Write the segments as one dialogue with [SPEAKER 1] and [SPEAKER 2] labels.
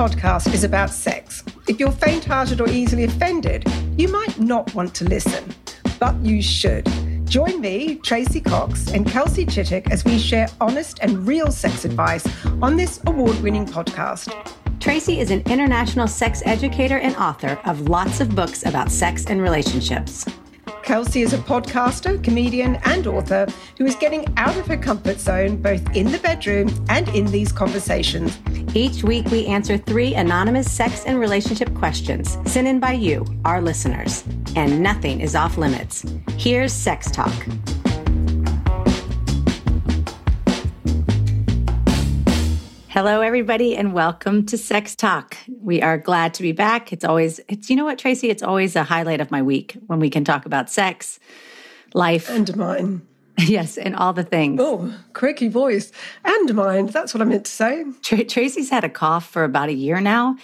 [SPEAKER 1] Podcast is about sex. If you're faint hearted or easily offended, you might not want to listen, but you should. Join me, Tracey Cox, and Kelsey Chittick as we share honest and real sex advice on this award winning podcast.
[SPEAKER 2] Tracey is an international sex educator and author of lots of books about sex and relationships.
[SPEAKER 1] Kelsey is a podcaster, comedian, and author who is getting out of her comfort zone both in the bedroom and in these conversations.
[SPEAKER 2] Each week, we answer three anonymous sex and relationship questions sent in by you, our listeners. And nothing is off limits. Here's Sex Talk. Hello, everybody, and welcome to Sex Talk. We are glad to be back. It's always, it's, you know what, Tracey? It's always a highlight of my week when we can talk about sex, life,
[SPEAKER 1] and mine.
[SPEAKER 2] Yes, and all the things.
[SPEAKER 1] Oh, creaky voice. And mind. That's what I meant to say.
[SPEAKER 2] Tr- Tracey's had a cough for about a year now,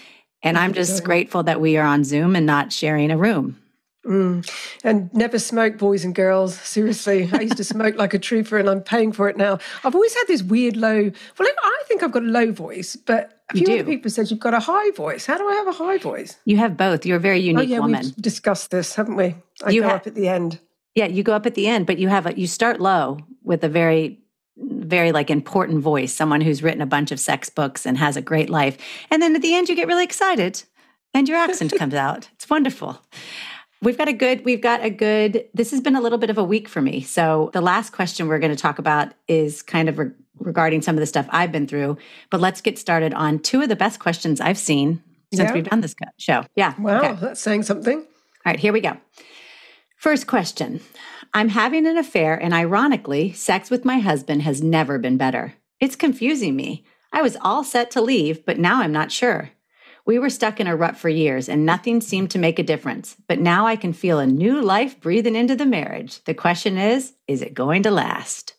[SPEAKER 2] and I'm just grateful that we are on Zoom and not sharing a room.
[SPEAKER 1] Mm. And never smoke, boys and girls. Seriously, I used to smoke like a trooper, and I'm paying for it now. I've always had this weird low. Well, I think I've got a low voice, but a few other people said you've got a high voice. How do I have a high voice?
[SPEAKER 2] You have both. You're a very unique
[SPEAKER 1] oh, yeah,
[SPEAKER 2] woman.
[SPEAKER 1] We've discussed this, haven't we? I you go ha- up at the end.
[SPEAKER 2] Yeah, you go up at the end, but you have a you start low with a very very like important voice, someone who's written a bunch of sex books and has a great life. And then at the end you get really excited and your accent comes out. It's wonderful. We've got a good, we've got a good, this has been a little bit of a week for me. So the last question we're going to talk about is kind of re- regarding some of the stuff I've been through. But let's get started on two of the best questions I've seen since yeah. we've done this show. Yeah.
[SPEAKER 1] Wow, okay. that's saying something. All
[SPEAKER 2] right, here we go. First question I'm having an affair, and ironically, sex with my husband has never been better. It's confusing me. I was all set to leave, but now I'm not sure. We were stuck in a rut for years and nothing seemed to make a difference. But now I can feel a new life breathing into the marriage. The question is, is it going to last?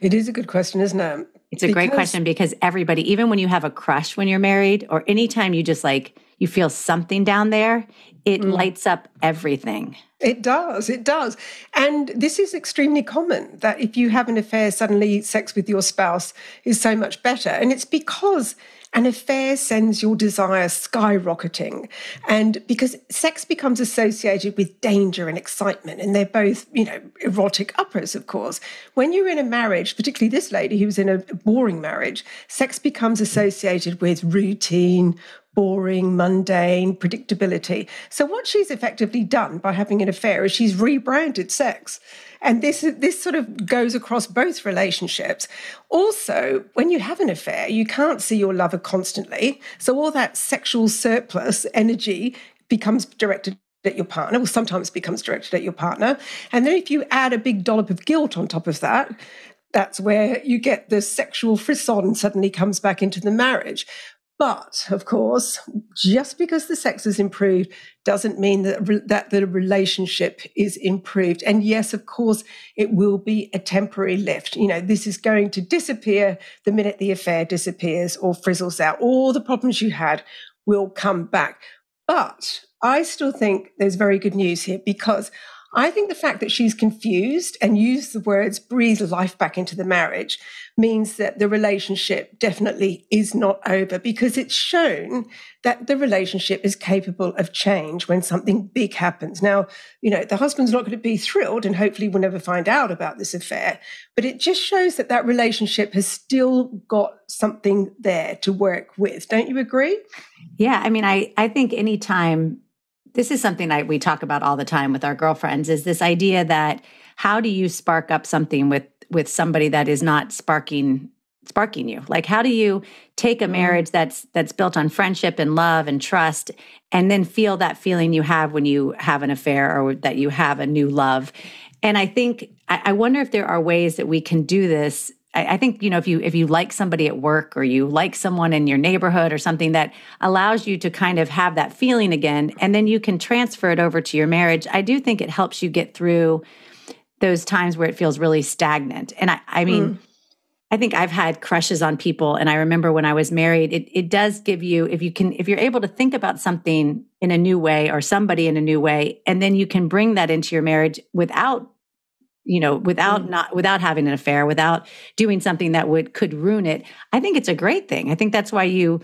[SPEAKER 1] It is a good question, isn't it?
[SPEAKER 2] It's a because... great question because everybody, even when you have a crush when you're married, or anytime you just like, you feel something down there, it mm. lights up everything.
[SPEAKER 1] It does, it does. And this is extremely common that if you have an affair, suddenly sex with your spouse is so much better. And it's because an affair sends your desire skyrocketing. And because sex becomes associated with danger and excitement, and they're both, you know, erotic uppers, of course. When you're in a marriage, particularly this lady who's in a boring marriage, sex becomes associated with routine, boring, mundane, predictability. So, what she's effectively done by having an affair is she's rebranded sex. And this, this sort of goes across both relationships. Also, when you have an affair, you can't see your lover constantly. So all that sexual surplus energy becomes directed at your partner, well, sometimes becomes directed at your partner. And then if you add a big dollop of guilt on top of that, that's where you get the sexual frisson suddenly comes back into the marriage. But of course, just because the sex has improved doesn't mean that, that the relationship is improved. And yes, of course, it will be a temporary lift. You know, this is going to disappear the minute the affair disappears or frizzles out. All the problems you had will come back. But I still think there's very good news here because I think the fact that she's confused and used the words breathe life back into the marriage means that the relationship definitely is not over because it's shown that the relationship is capable of change when something big happens. Now, you know, the husband's not going to be thrilled and hopefully will never find out about this affair, but it just shows that that relationship has still got something there to work with. Don't you agree?
[SPEAKER 2] Yeah. I mean, I, I think anytime this is something that we talk about all the time with our girlfriends is this idea that how do you spark up something with with somebody that is not sparking sparking you? Like how do you take a
[SPEAKER 1] Mm-hmm.
[SPEAKER 2] marriage that's that's built on friendship and love and trust and then feel that feeling you have when you have an affair or that you have a new love? And I think I, I wonder if there are ways that we can do this. I, I think you know if you if you like somebody at work or you like someone in your neighborhood or something that allows you to kind of have that feeling again, and then you can transfer it over to your marriage. I do think it helps you get through those times where it feels really stagnant. And I, I mean.
[SPEAKER 1] Mm.
[SPEAKER 2] I think I've had crushes on people. And I remember when I was married, it, it does give you, if you can, if you're able to think about something in a new way or somebody in a new way, and then you can bring that into your marriage without, you know, without
[SPEAKER 1] Mm.
[SPEAKER 2] not, without having an affair, without doing something that would, could ruin it. I think it's a great thing. I think that's why you,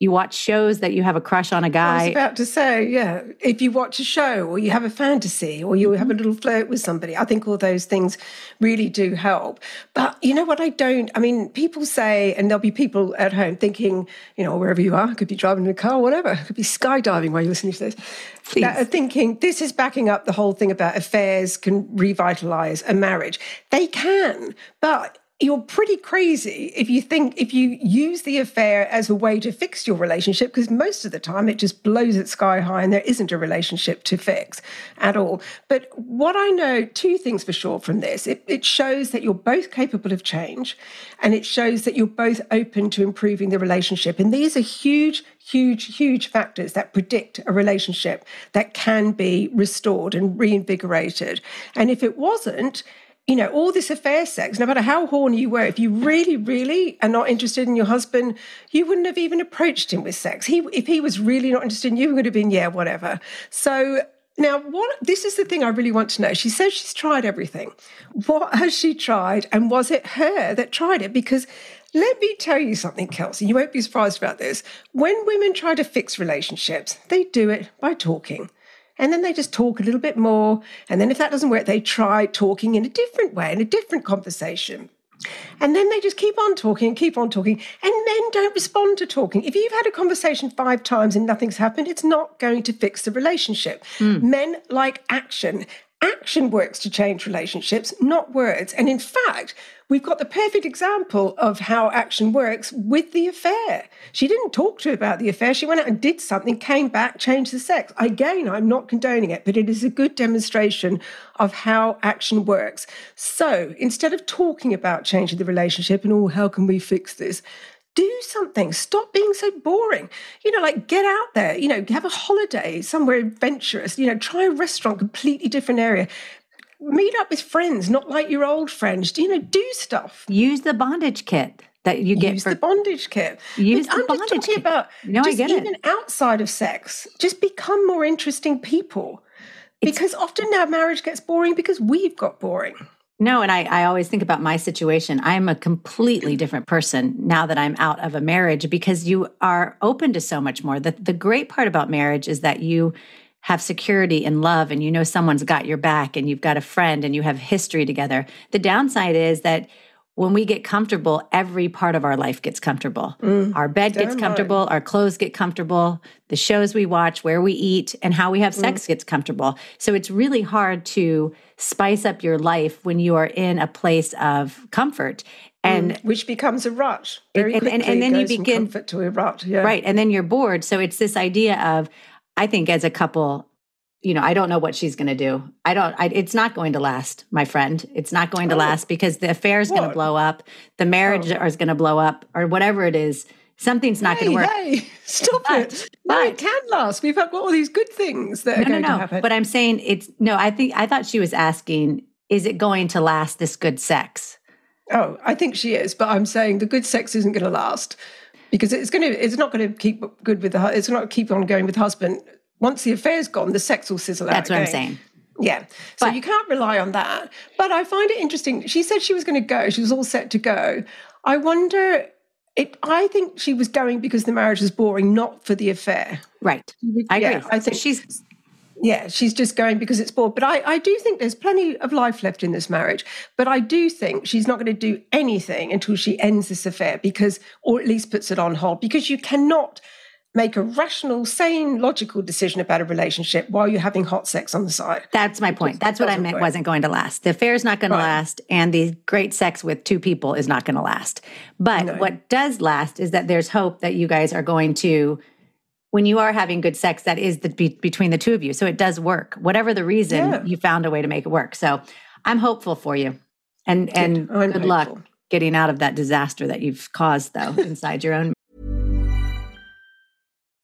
[SPEAKER 2] you watch shows that you have a crush on a guy.
[SPEAKER 1] I was about to say, yeah, if you watch a show or you have a fantasy or you have a mm-hmm. little flirt with somebody, I think all those things really do help. But you know what? I don't, I mean, people say, and there'll be people at home thinking, you know, wherever you are, could be driving in a car, whatever, could be skydiving while you're listening to this, that are thinking this is backing up the whole thing about affairs can revitalize a marriage. They can, but you're pretty crazy if you think if you use the affair as a way to fix your relationship because most of the time it just blows it sky high and there isn't a relationship to fix at all. But what i know two things for sure from this it, it shows that you're both capable of change and it shows that you're both open to improving the relationship. And these are huge huge huge factors that predict a relationship that can be restored and reinvigorated. And if it wasn't you know, all this affair sex, no matter how horny you were, if you really, really are not interested in your husband, you wouldn't have even approached him with sex. He, if he was really not interested in you, would have been, yeah, whatever. So now, what this is the thing I really want to know. She says she's tried everything. What has she tried, and was it her that tried it? Because let me tell you something, Kelsey. You won't be surprised about this. When women try to fix relationships, they do it by talking. And then they just talk a little bit more. And then if that doesn't work, they try talking in a different way, in a different conversation. And then they just keep on talking and keep on talking. And men don't respond to talking. If you've had a conversation five times and nothing's happened, it's not going to fix the relationship. Hmm. Men like action. Action works to change relationships, not words. And in fact, we've got the perfect example of how action works with the affair. She didn't talk to about the affair. She went out and did something, came back, changed the sex. Again, I'm not condoning it, but it is a good demonstration of how action works. So instead of talking about changing the relationship and, oh, how can we fix this? Do something. Stop being so boring. You know, like get out there, you know, have a holiday somewhere adventurous, you know, try a restaurant, completely different area. Meet up with friends, not like your old friends. You know, do stuff.
[SPEAKER 2] Use the bondage kit that you get
[SPEAKER 1] Use
[SPEAKER 2] for
[SPEAKER 1] the bondage kit.
[SPEAKER 2] Use
[SPEAKER 1] But
[SPEAKER 2] the
[SPEAKER 1] I'm
[SPEAKER 2] bondage
[SPEAKER 1] just talking
[SPEAKER 2] kit.
[SPEAKER 1] about
[SPEAKER 2] No, I
[SPEAKER 1] just
[SPEAKER 2] get it.
[SPEAKER 1] even outside of sex. Just become more interesting people. Because often now marriage gets boring because we've got boring.
[SPEAKER 2] No, and I, I always think about my situation. I'm a completely different person now that I'm out of a marriage because you are open to so much more. The, the great part about marriage is that you have security and love, and you know someone's got your back, and you've got a friend, and you have history together. The downside is that when we get comfortable, every part of our life gets comfortable. Mm. our bed gets
[SPEAKER 1] right.
[SPEAKER 2] comfortable, our clothes get comfortable, the shows we watch, where we eat, and how we have mm. sex gets comfortable. So it's really hard to spice up your life when you are in a place of comfort. And mm,
[SPEAKER 1] Which becomes a rut. Very
[SPEAKER 2] And- and-
[SPEAKER 1] quickly
[SPEAKER 2] and then you begin-
[SPEAKER 1] comfort to a rut. Yeah.
[SPEAKER 2] right, and then you're bored. So it's this idea of, I think as a couple, you know, I don't know what she's going to do. I don't. I, it's not going to last, my friend. It's not going to
[SPEAKER 1] Oh.
[SPEAKER 2] last because the affair is going to blow up, the marriage
[SPEAKER 1] Oh.
[SPEAKER 2] is going to blow up, or whatever it is. Something's not
[SPEAKER 1] Hey,
[SPEAKER 2] going to work.
[SPEAKER 1] hey, stop
[SPEAKER 2] But-
[SPEAKER 1] it. No,
[SPEAKER 2] but-
[SPEAKER 1] it can last. We've got all these good things that are
[SPEAKER 2] No, no,
[SPEAKER 1] to
[SPEAKER 2] no.
[SPEAKER 1] happen.
[SPEAKER 2] But I'm saying it's no. I think I thought she was asking, is it going to last this good sex?
[SPEAKER 1] Oh, I think she is, but I'm saying the good sex isn't going to last because it's going to. It's not going to keep good with the. It's not keep on going with husband. Once the affair's gone, the sex will sizzle out.
[SPEAKER 2] That's what I'm saying.
[SPEAKER 1] Yeah. So
[SPEAKER 2] But-
[SPEAKER 1] you can't rely on that. But I find it interesting. She said she was going to go. She was all set to go. I wonder. It. I think she was going because the marriage was boring, not for the affair.
[SPEAKER 2] Right. I
[SPEAKER 1] Yeah,
[SPEAKER 2] agree.
[SPEAKER 1] I
[SPEAKER 2] So
[SPEAKER 1] think-
[SPEAKER 2] she's
[SPEAKER 1] Yeah, she's just going because it's bored. But I, I do think there's plenty of life left in this marriage. But I do think she's not going to do anything until she ends this affair because, or at least puts it on hold, because you cannot make a rational, sane, logical decision about a relationship while you're having hot sex on the side.
[SPEAKER 2] That's my point. That's what I meant work. wasn't going to last. The affair is not going right. to last, and the great sex with two people is not going to last. But no. what does last is that there's hope that you guys are going to when you are having good sex, that is the be, between the two of you. So it does work. Whatever the reason, yeah. you found a way to make it work. So I'm hopeful for you. And and good hopeful. luck getting out of that disaster that you've caused though inside your own.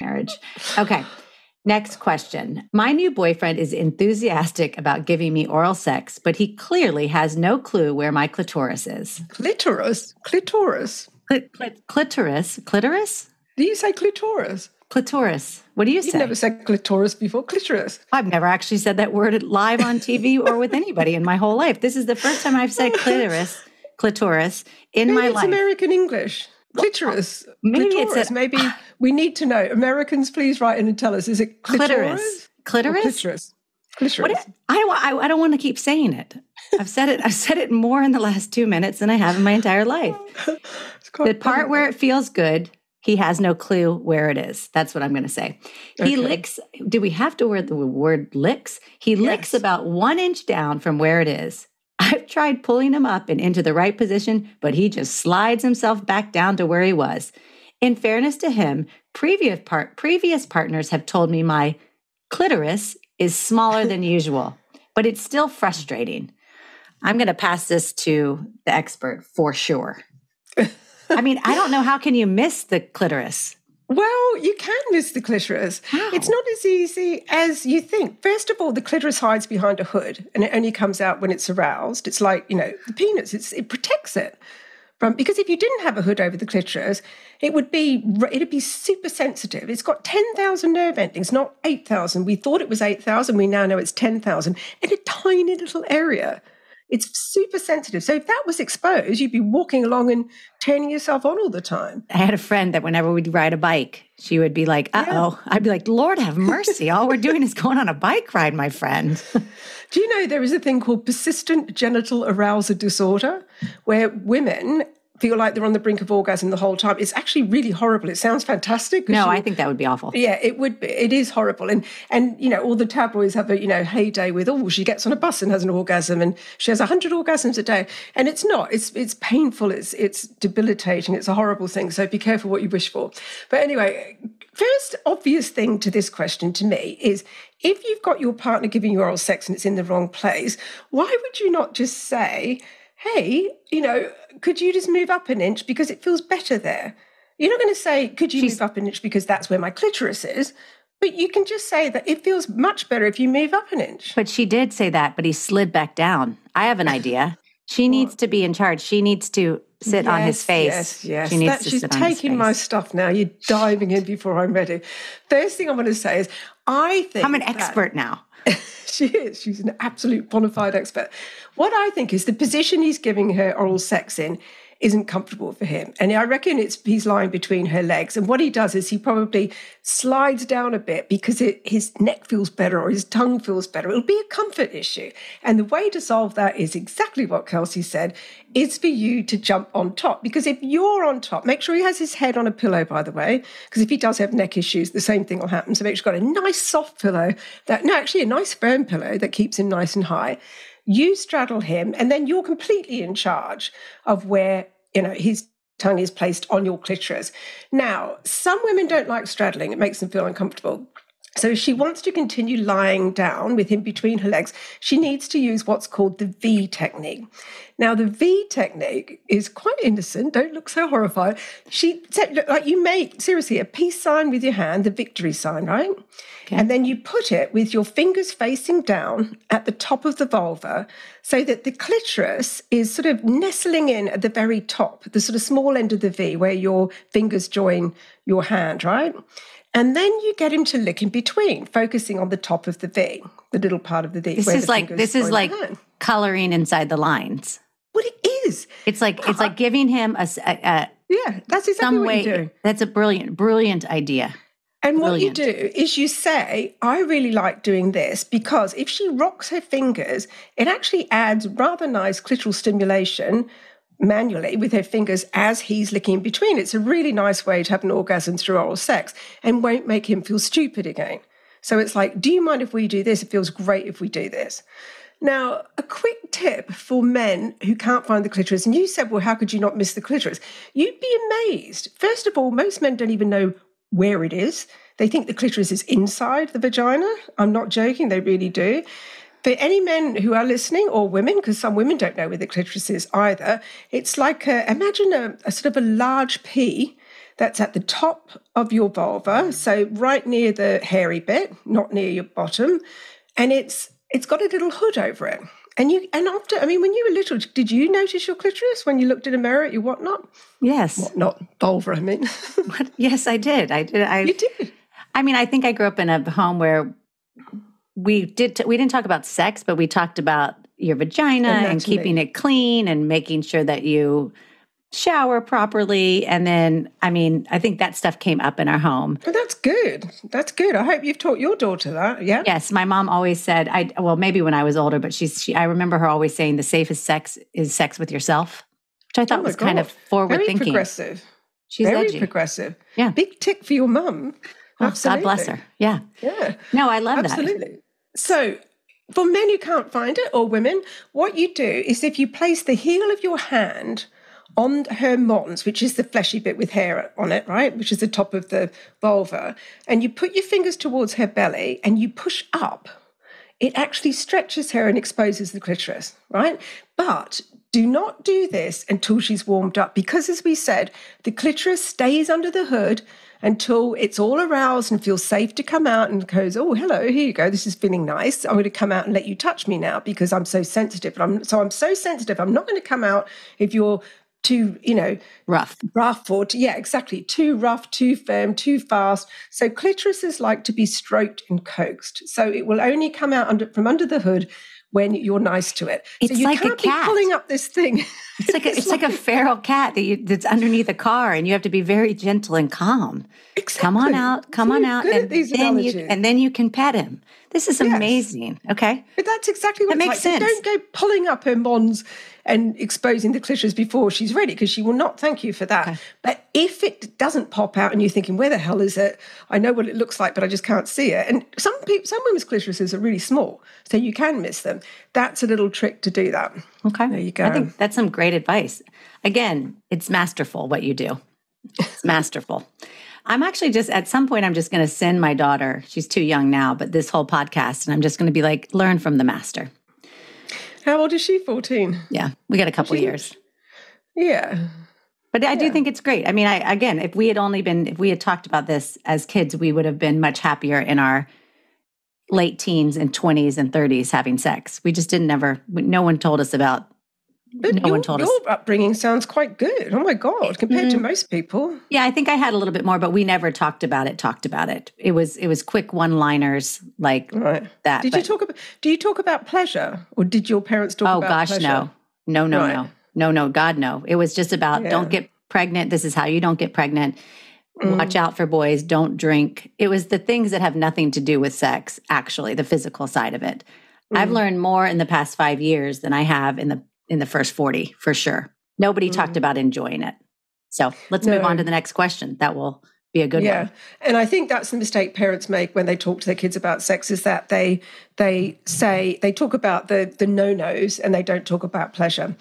[SPEAKER 2] Marriage. Okay. Next question. My new boyfriend is enthusiastic about giving me oral sex, but he clearly has no clue where my clitoris is.
[SPEAKER 1] Clitoris? Clitoris?
[SPEAKER 2] Clit- clit- clitoris? Clitoris?
[SPEAKER 1] Do you say clitoris?
[SPEAKER 2] Clitoris. What do you
[SPEAKER 1] You've
[SPEAKER 2] say?
[SPEAKER 1] You've never said clitoris before. Clitoris.
[SPEAKER 2] I've never actually said that word live on TV or with anybody in my whole life. This is the first time I've said clitoris, clitoris in
[SPEAKER 1] Maybe
[SPEAKER 2] my
[SPEAKER 1] it's
[SPEAKER 2] life.
[SPEAKER 1] American English. Uh, clitoris. Maybe clitoris. it's a, Maybe we need to know. Americans, please write in and tell us. Is it clitoris?
[SPEAKER 2] Clitoris.
[SPEAKER 1] Clitoris. Clitoris.
[SPEAKER 2] What, I don't. I, I don't want to keep saying it. I've said it. I've said it more in the last two minutes than I have in my entire life. the part where it feels good, he has no clue where it is. That's what I'm going to say. He okay. licks. Do we have to wear the word licks? He yes. licks about one inch down from where it is. I've tried pulling him up and into the right position, but he just slides himself back down to where he was. In fairness to him, previous part previous partners have told me my clitoris is smaller than usual, but it's still frustrating. I'm going to pass this to the expert for sure. I mean, I don't know how can you miss the clitoris?
[SPEAKER 1] Well, you can miss the clitoris.
[SPEAKER 2] How?
[SPEAKER 1] It's not as easy as you think. First of all, the clitoris hides behind a hood and it only comes out when it's aroused. It's like, you know, the penis, it's, it protects it. From, because if you didn't have a hood over the clitoris, it would be it'd be super sensitive. It's got ten thousand nerve endings, not eight thousand. We thought it was eight thousand. We now know it's ten thousand in a tiny little area. It's super sensitive. So if that was exposed, you'd be walking along and turning yourself on all the time.
[SPEAKER 2] I had a friend that whenever we'd ride a bike, she would be like, uh oh. Yeah. I'd be like, Lord have mercy. all we're doing is going on a bike ride, my friend.
[SPEAKER 1] Do you know there is a thing called persistent genital arousal disorder where women feel like they're on the brink of orgasm the whole time. It's actually really horrible. It sounds fantastic.
[SPEAKER 2] No, I think that would be awful.
[SPEAKER 1] Yeah, it would be. It is horrible. And and you know, all the tabloids have a you know heyday with oh she gets on a bus and has an orgasm and she has hundred orgasms a day. And it's not. It's it's painful. It's it's debilitating. It's a horrible thing. So be careful what you wish for. But anyway, first obvious thing to this question to me is if you've got your partner giving you oral sex and it's in the wrong place, why would you not just say? Hey, you know, could you just move up an inch because it feels better there? You're not going to say, could you She's... move up an inch because that's where my clitoris is? But you can just say that it feels much better if you move up an inch.
[SPEAKER 2] But she did say that, but he slid back down. I have an idea. She needs to be in charge. She needs to sit yes, on his face.
[SPEAKER 1] Yes, yes. She needs that, to she's sit taking my stuff now. You're diving in before I'm ready. First thing I want to say is I think
[SPEAKER 2] I'm an expert now.
[SPEAKER 1] she is. She's an absolute bona fide expert. What I think is the position he's giving her oral sex in isn't comfortable for him. And I reckon it's he's lying between her legs. And what he does is he probably slides down a bit because it, his neck feels better or his tongue feels better. It'll be a comfort issue. And the way to solve that is exactly what Kelsey said, is for you to jump on top. Because if you're on top, make sure he has his head on a pillow, by the way, because if he does have neck issues, the same thing will happen. So make sure you've got a nice soft pillow that, no, actually a nice firm pillow that keeps him nice and high you straddle him, and then you're completely in charge of where you know he's tongue is placed on your clitoris. Now, some women don't like straddling, it makes them feel uncomfortable. So, if she wants to continue lying down with him between her legs, she needs to use what's called the V technique. Now, the V technique is quite innocent. Don't look so horrified. She said, like you make seriously a peace sign with your hand, the victory sign, right? Okay. And then you put it with your fingers facing down at the top of the vulva so that the clitoris is sort of nestling in at the very top, the sort of small end of the V where your fingers join your hand, right? And then you get him to lick in between, focusing on the top of the V, the little part of the V.
[SPEAKER 2] This is like this is like coloring inside the lines.
[SPEAKER 1] What it is.
[SPEAKER 2] It's like it's like giving him a, a,
[SPEAKER 1] a yeah. That's exactly some what way, you do.
[SPEAKER 2] That's a brilliant, brilliant idea.
[SPEAKER 1] And what you do is you say, I really like doing this because if she rocks her fingers, it actually adds rather nice clitoral stimulation manually with her fingers as he's licking in between. It's a really nice way to have an orgasm through oral sex and won't make him feel stupid again. So it's like, do you mind if we do this? It feels great if we do this. Now, a quick tip for men who can't find the clitoris, and you said, well, how could you not miss the clitoris? You'd be amazed. First of all, most men don't even know where it is. They think the clitoris is inside the vagina. I'm not joking, they really do. For any men who are listening, or women, because some women don't know where the clitoris is either, it's like a, imagine a, a sort of a large P that's at the top of your vulva, mm. so right near the hairy bit, not near your bottom, and it's it's got a little hood over it. And you and after, I mean, when you were little, did you notice your clitoris when you looked in a mirror at your whatnot?
[SPEAKER 2] Yes.
[SPEAKER 1] Whatnot, vulva, I mean.
[SPEAKER 2] yes, I did. I did. I,
[SPEAKER 1] you did.
[SPEAKER 2] I mean, I think I grew up in a home where we did t- we didn't talk about sex, but we talked about your vagina and keeping it clean and making sure that you shower properly. And then, I mean, I think that stuff came up in our home.
[SPEAKER 1] Well, that's good. That's good. I hope you've taught your daughter that. Yeah.
[SPEAKER 2] Yes. My mom always said, I, well, maybe when I was older, but she's, she, I remember her always saying the safest sex is sex with yourself, which I thought oh was God. kind of forward
[SPEAKER 1] Very
[SPEAKER 2] thinking.
[SPEAKER 1] progressive.
[SPEAKER 2] She's
[SPEAKER 1] Very
[SPEAKER 2] edgy.
[SPEAKER 1] progressive.
[SPEAKER 2] Yeah.
[SPEAKER 1] Big tick for your mum.
[SPEAKER 2] Oh, God bless her. Yeah.
[SPEAKER 1] Yeah.
[SPEAKER 2] No, I love
[SPEAKER 1] Absolutely. that. Absolutely. So, for men who can't find it or women, what you do is if you place the heel of your hand on her mons, which is the fleshy bit with hair on it, right, which is the top of the vulva, and you put your fingers towards her belly and you push up, it actually stretches her and exposes the clitoris, right? But do not do this until she's warmed up because, as we said, the clitoris stays under the hood until it's all aroused and feels safe to come out and goes, oh, hello, here you go. This is feeling nice. I'm going to come out and let you touch me now because I'm so sensitive. I'm, so I'm so sensitive. I'm not going to come out if you're too, you know,
[SPEAKER 2] rough,
[SPEAKER 1] rough or yeah, exactly, too rough, too firm, too fast. So clitorises like to be stroked and coaxed. So it will only come out under, from under the hood when you're nice to it.
[SPEAKER 2] It's
[SPEAKER 1] so you
[SPEAKER 2] like a cat.
[SPEAKER 1] pulling up this thing.
[SPEAKER 2] It's like a, it's, like, like, a feral cat that you, that's underneath a car, and you have to be very gentle and calm.
[SPEAKER 1] Exactly.
[SPEAKER 2] Come on out, come
[SPEAKER 1] so
[SPEAKER 2] on out,
[SPEAKER 1] and
[SPEAKER 2] then you and then you can pet him. This is amazing. Yes. Okay,
[SPEAKER 1] but that's exactly what
[SPEAKER 2] that makes
[SPEAKER 1] like.
[SPEAKER 2] sense.
[SPEAKER 1] Don't go pulling up her mons and exposing the clitoris before she's ready because she will not thank you for that. Okay. But if it doesn't pop out and you're thinking, where the hell is it? I know what it looks like, but I just can't see it. And some people, some women's clitorises are really small, so you can miss them. That's a little trick to do that.
[SPEAKER 2] Okay,
[SPEAKER 1] there you go.
[SPEAKER 2] I think that's some great advice. Again, it's masterful what you do. It's masterful. I'm actually just at some point, I'm just going to send my daughter, she's too young now, but this whole podcast, and I'm just going to be like, learn from the master.
[SPEAKER 1] How old is she? 14.
[SPEAKER 2] Yeah, we got a couple she, years.
[SPEAKER 1] Yeah.
[SPEAKER 2] But I
[SPEAKER 1] yeah.
[SPEAKER 2] do think it's great. I mean, I again, if we had only been, if we had talked about this as kids, we would have been much happier in our late teens and 20s and 30s having sex. We just didn't ever, no one told us about
[SPEAKER 1] but
[SPEAKER 2] no
[SPEAKER 1] your,
[SPEAKER 2] one told
[SPEAKER 1] your
[SPEAKER 2] us.
[SPEAKER 1] Your upbringing sounds quite good. Oh my God, compared mm-hmm. to most people.
[SPEAKER 2] Yeah, I think I had a little bit more, but we never talked about it. Talked about it. It was it was quick one liners like right. that.
[SPEAKER 1] Did
[SPEAKER 2] but,
[SPEAKER 1] you talk about? Do you talk about pleasure, or did your parents talk
[SPEAKER 2] oh,
[SPEAKER 1] about?
[SPEAKER 2] Oh gosh,
[SPEAKER 1] pleasure?
[SPEAKER 2] no, no, no,
[SPEAKER 1] right.
[SPEAKER 2] no, no, no. God, no. It was just about yeah. don't get pregnant. This is how you don't get pregnant. Mm. Watch out for boys. Don't drink. It was the things that have nothing to do with sex. Actually, the physical side of it. Mm. I've learned more in the past five years than I have in the in the first 40 for sure. Nobody mm talked about enjoying it. So let's no. move on to the next question. That will be a good
[SPEAKER 1] yeah.
[SPEAKER 2] one.
[SPEAKER 1] And I think that's the mistake parents make when they talk to their kids about sex is that they they say they talk about the the no-nos and they don't talk about pleasure.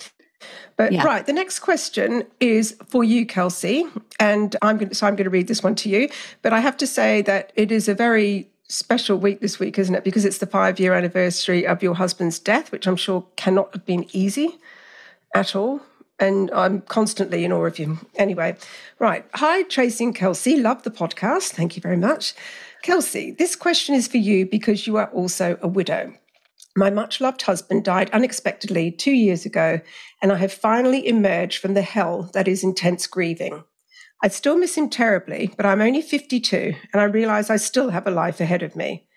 [SPEAKER 1] But
[SPEAKER 2] Yeah.
[SPEAKER 1] right, the next question is for you, Kelsey, and I'm going to, so I'm going to read this one to you. But I have to say that it is a very special week this week, isn't it? Because it's the five year anniversary of your husband's death, which I'm sure cannot have been easy at all. And I'm constantly in awe of you. Anyway, right. Hi, Tracey and Kelsey. Love the podcast. Thank you very much. Kelsey, this question is for you because you are also a widow. My much loved husband died unexpectedly two years ago, and I have finally emerged from the hell that is intense grieving. I still miss him terribly, but I'm only 52, and I realize I still have a life ahead of me.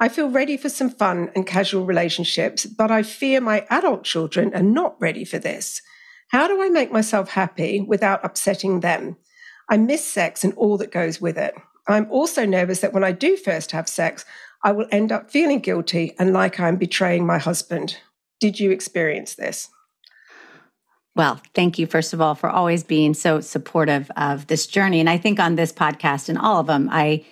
[SPEAKER 1] I feel ready for some fun and casual relationships, but I fear my adult children are not ready for this. How do I make myself happy without upsetting them? I miss sex and all that goes with it. I'm also nervous that when I do first have sex, I will end up feeling guilty and like I'm betraying my husband. Did you experience this?
[SPEAKER 2] Well, thank you, first of all, for always being so supportive of this journey. And I think on this podcast and all of them, I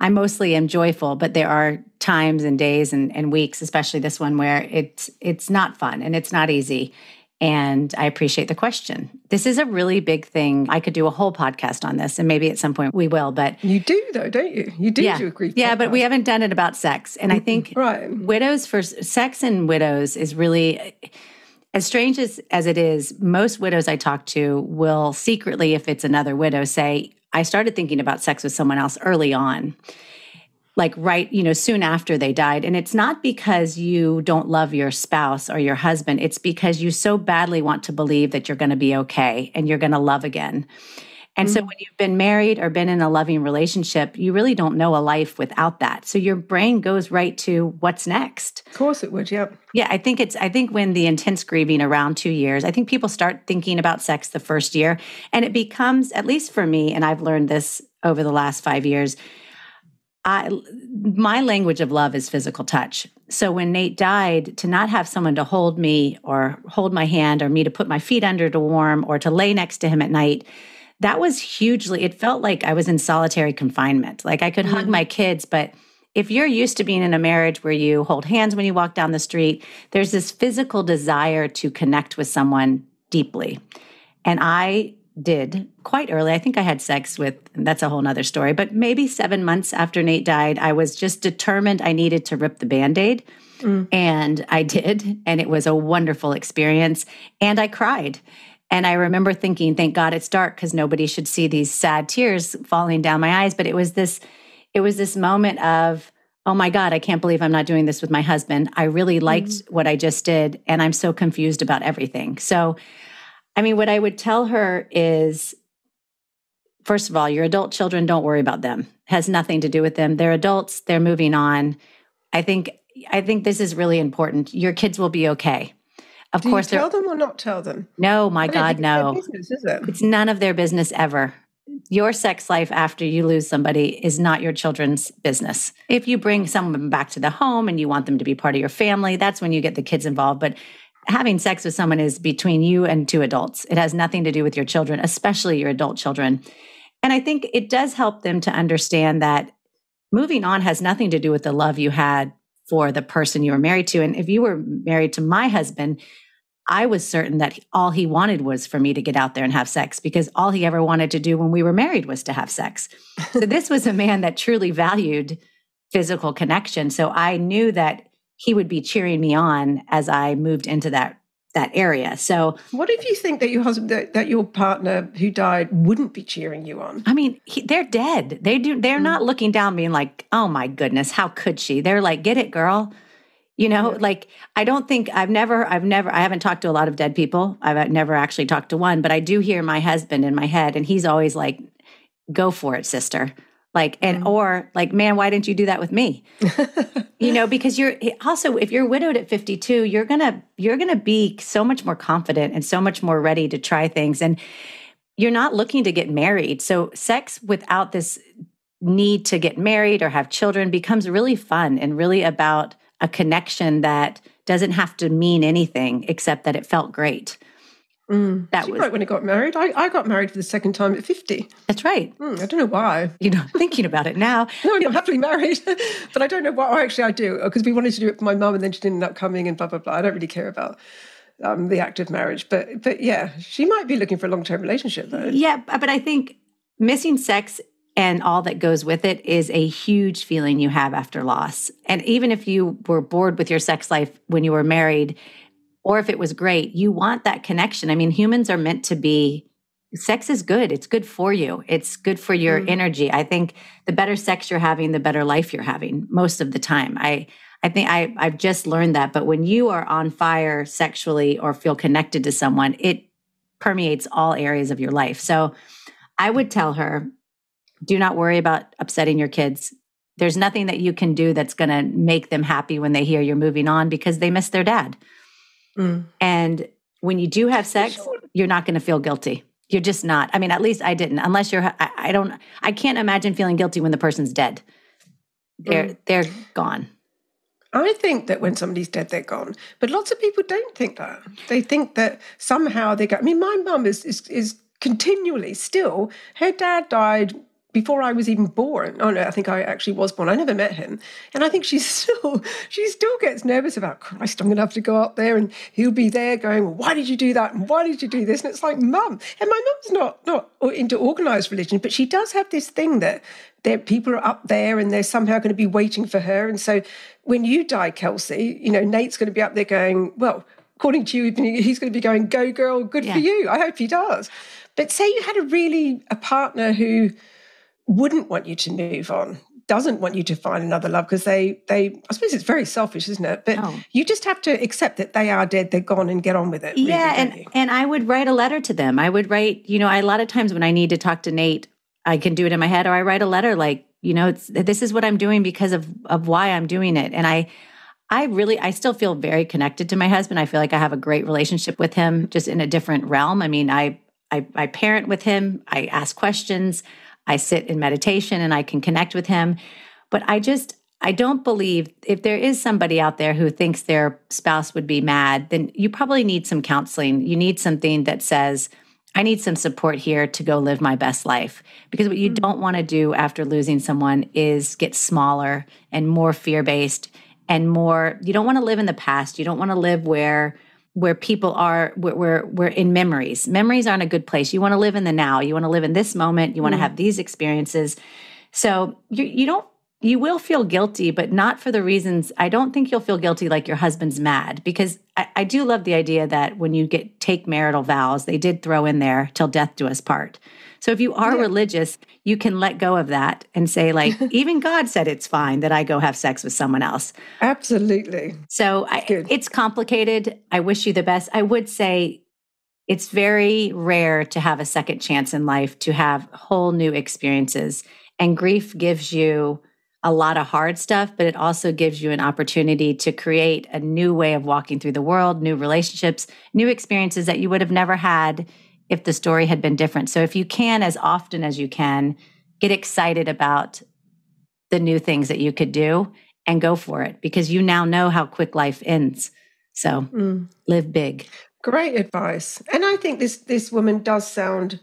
[SPEAKER 2] I mostly am joyful, but there are times and days and, and weeks, especially this one, where it's it's not fun and it's not easy. And I appreciate the question. This is a really big thing. I could do a whole podcast on this, and maybe at some point we will. But
[SPEAKER 1] You do, though, don't you? You do
[SPEAKER 2] yeah,
[SPEAKER 1] do a
[SPEAKER 2] yeah, but we haven't done it about sex. And I think
[SPEAKER 1] Right.
[SPEAKER 2] widows for sex and widows is really as strange as, as it is most widows i talk to will secretly if it's another widow say i started thinking about sex with someone else early on like right you know soon after they died. And it's not because you don't love your spouse or your husband. It's because you so badly want to believe that you're going to be okay and you're going to love again and so mm-hmm. when you've been married or been in a loving relationship you really don't know a life without that so your brain goes right to what's next
[SPEAKER 1] Of course it would, yep.
[SPEAKER 2] yeah, I think it's I think when the intense grieving around 2 years, I think people start thinking about sex the first year and it becomes at least for me and I've learned this over the last 5 years I my language of love is physical touch. So when Nate died to not have someone to hold me or hold my hand or me to put my feet under to warm or to lay next to him at night that was hugely it felt like I was in solitary confinement. Like I could hug mm-hmm. my kids but if you're used to being in a marriage where you hold hands when you walk down the street, there's this physical desire to connect with someone deeply. And I did quite early. I think I had sex with, that's a whole nother story, but maybe seven months after Nate died, I was just determined I needed to rip the band aid. Mm. And I did. And it was a wonderful experience. And I cried. And I remember thinking, thank God it's dark because nobody should see these sad tears falling down my eyes. But it was this it was this moment of oh my god i can't believe i'm not doing this with my husband. I really liked mm-hmm. what i just did and i'm so confused about everything. So i mean what i would tell her is first of all your adult children don't worry about them. Has nothing to do with them. They're adults. They're moving on. I think i think this is really important. Your kids will be okay of
[SPEAKER 1] Do
[SPEAKER 2] course
[SPEAKER 1] tell them or not tell them?
[SPEAKER 2] no my god no
[SPEAKER 1] business, is it?
[SPEAKER 2] it's none of their business ever. Your sex life after you lose somebody is not your children's business. If you bring someone back to the home and you want them to be part of your family, that's when you get the kids involved. But having sex with someone is between you and two adults. It has nothing to do with your children, especially your adult children. And I think it does help them to understand that moving on has nothing to do with the love you had for the person you were married to. And if you were married to my husband, I was certain that all he wanted was for me to get out there and have sex because all he ever wanted to do when we were married was to have sex. So this was a man that truly valued physical connection. So I knew that he would be cheering me on as I moved into that that area. So
[SPEAKER 1] What if you think that your husband, that, that your partner who died wouldn't be cheering you on?
[SPEAKER 2] I mean, he, they're dead. They do. They're mm. not looking down, being like, "Oh my goodness, how could she?" They're like, "Get it, girl." You know, like I don't think I've never, I've never, I haven't talked to a lot of dead people. I've never actually talked to one, but I do hear my husband in my head, and he's always like, "Go for it, sister." Like, and or like, man, why didn't you do that with me? you know, because you're also if you're widowed at 52, you're gonna you're gonna be so much more confident and so much more ready to try things, and you're not looking to get married. So sex without this need to get married or have children becomes really fun and really about a connection that doesn't have to mean anything except that it felt great.
[SPEAKER 1] Mm.
[SPEAKER 2] That
[SPEAKER 1] She
[SPEAKER 2] was
[SPEAKER 1] right when he got married. I, I got married for the second time at 50.
[SPEAKER 2] that's right.
[SPEAKER 1] Mm, I don't know why.
[SPEAKER 2] You know, thinking about it now.
[SPEAKER 1] No, I'm happily married, but I don't know why. Or actually, I do because we wanted to do it for my mum, and then she didn't end up coming, and blah blah blah. I don't really care about um, the act of marriage. But but yeah, she might be looking for a long term relationship though.
[SPEAKER 2] Yeah, but I think missing sex and all that goes with it is a huge feeling you have after loss. And even if you were bored with your sex life when you were married, or if it was great, you want that connection. I mean, humans are meant to be sex is good. It's good for you. It's good for your mm. energy. I think the better sex you're having, the better life you're having most of the time. I I think I I've just learned that, but when you are on fire sexually or feel connected to someone, it permeates all areas of your life. So I would tell her, do not worry about upsetting your kids. There's nothing that you can do that's going to make them happy when they hear you're moving on because they miss their dad. Mm. And when you do have sex, you're not going to feel guilty. You're just not. I mean, at least I didn't. Unless you're, I, I don't. I can't imagine feeling guilty when the person's dead. They're mm. they're gone.
[SPEAKER 1] I think that when somebody's dead, they're gone. But lots of people don't think that. They think that somehow they go. I mean, my mum is, is is continually still. Her dad died before I was even born. Oh no, I think I actually was born. I never met him, and I think she's still she still gets nervous about Christ. I'm going to have to go up there, and he'll be there going, well, "Why did you do that? And why did you do this?" And it's like, Mum, and my mum's not not into organised religion, but she does have this thing that there people are up there, and they're somehow going to be waiting for her. And so, when you die, Kelsey, you know Nate's going to be up there going, "Well." According to you, he's going to be going, "Go, girl! Good yeah. for you." I hope he does. But say you had a really a partner who wouldn't want you to move on doesn't want you to find another love because they they I suppose it's very selfish, isn't it? But oh. you just have to accept that they are dead, they're gone, and get on with it.
[SPEAKER 2] Really, yeah, and and I would write a letter to them. I would write, you know, I, a lot of times when I need to talk to Nate, I can do it in my head, or I write a letter like, you know, it's this is what I'm doing because of of why I'm doing it, and I. I really, I still feel very connected to my husband. I feel like I have a great relationship with him, just in a different realm. I mean, I, I, I parent with him. I ask questions. I sit in meditation and I can connect with him. But I just, I don't believe if there is somebody out there who thinks their spouse would be mad, then you probably need some counseling. You need something that says, I need some support here to go live my best life. Because what you mm-hmm. don't want to do after losing someone is get smaller and more fear based and more, you don't want to live in the past. You don't want to live where where people are where we're, in memories. Memories aren't a good place. You want to live in the now. You want to live in this moment. You want to mm. have these experiences. So you, you don't you will feel guilty but not for the reasons i don't think you'll feel guilty like your husband's mad because I, I do love the idea that when you get take marital vows they did throw in there till death do us part so if you are yeah. religious, you can let go of that and say, like, even God said it's fine that I go have sex with someone else.
[SPEAKER 1] Absolutely.
[SPEAKER 2] So I, it's complicated. I wish you the best. I would say it's very rare to have a second chance in life, to have whole new experiences. And grief gives you a lot of hard stuff, but it also gives you an opportunity to create a new way of walking through the world, new relationships, new experiences that you would have never had if the story had been different. So if you can, as often as you can, get excited about the new things that you could do and go for it because you now know how quick life ends. So mm. live big.
[SPEAKER 1] Great advice. And I think this this woman does sound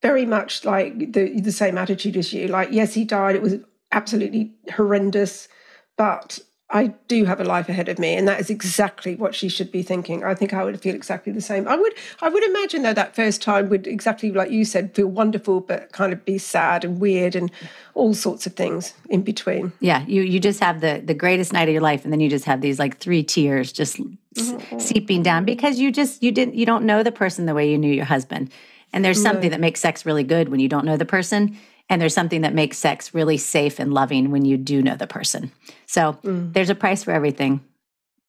[SPEAKER 1] very much like the the same attitude as you. Like, yes, he died. It was absolutely horrendous, but I do have a life ahead of me, and that is exactly what she should be thinking. I think I would feel exactly the same. I would, I would imagine though that first time would exactly like you said, feel wonderful, but kind of be sad and weird and all sorts of things in between.
[SPEAKER 2] Yeah, you you just have the the greatest night of your life, and then you just have these like three tears just mm-hmm. seeping down because you just you didn't you don't know the person the way you knew your husband, and there's something that makes sex really good when you don't know the person and there's something that makes sex really safe and loving when you do know the person. So mm. there's a price for everything.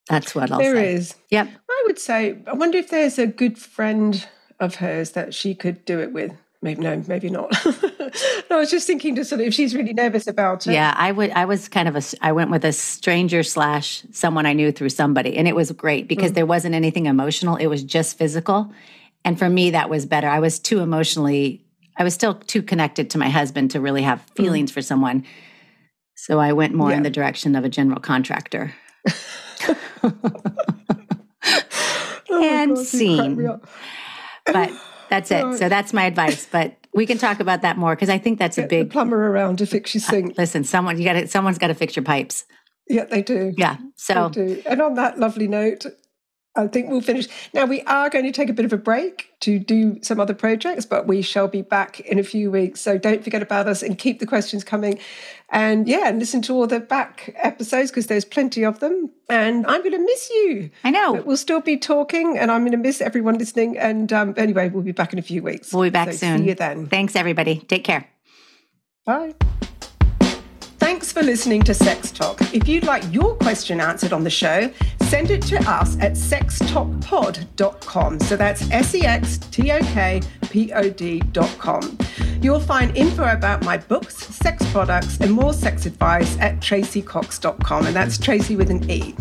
[SPEAKER 2] That's what I'll
[SPEAKER 1] there
[SPEAKER 2] say.
[SPEAKER 1] There is.
[SPEAKER 2] Yep.
[SPEAKER 1] I would say, I wonder if there's a good friend of hers that she could do it with. Maybe no, maybe not. no, I was just thinking to sort of if she's really nervous about it.
[SPEAKER 2] Yeah, I would. I was kind of a. I went with a stranger slash someone I knew through somebody, and it was great because mm. there wasn't anything emotional. It was just physical, and for me that was better. I was too emotionally I was still too connected to my husband to really have mm-hmm. feelings mm. for someone. So I went more yeah. in the direction of a general contractor. oh and God, scene. But that's it. So that's my advice. But we can talk about that more because I think that's
[SPEAKER 1] Get
[SPEAKER 2] a big
[SPEAKER 1] plumber around to fix your sink.
[SPEAKER 2] Uh, listen, someone you got to someone's got to fix your pipes.
[SPEAKER 1] Yeah, they do.
[SPEAKER 2] Yeah. So
[SPEAKER 1] do. And on that lovely note, I think we'll finish. Now, we are going to take a bit of a break to do some other projects, but we shall be back in a few weeks. So don't forget about us and keep the questions coming. And yeah, and listen to all the back episodes because there's plenty of them. And I'm going to miss you.
[SPEAKER 2] I know.
[SPEAKER 1] But we'll still be talking, and I'm going to miss everyone listening. And um, anyway, we'll be back in a few weeks.
[SPEAKER 2] We'll be back
[SPEAKER 1] So
[SPEAKER 2] soon.
[SPEAKER 1] See you then.
[SPEAKER 2] Thanks, everybody. Take care.
[SPEAKER 1] Bye. Thanks for listening to Sex Talk. If you'd like your question answered on the show, send it to us at sextalkpod.com. So that's S E X T O K P O D.com. You'll find info about my books, sex products, and more sex advice at traceycox.com. And that's Tracey with an E.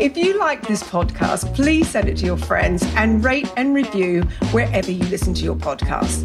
[SPEAKER 1] If you like this podcast, please send it to your friends and rate and review wherever you listen to your podcasts.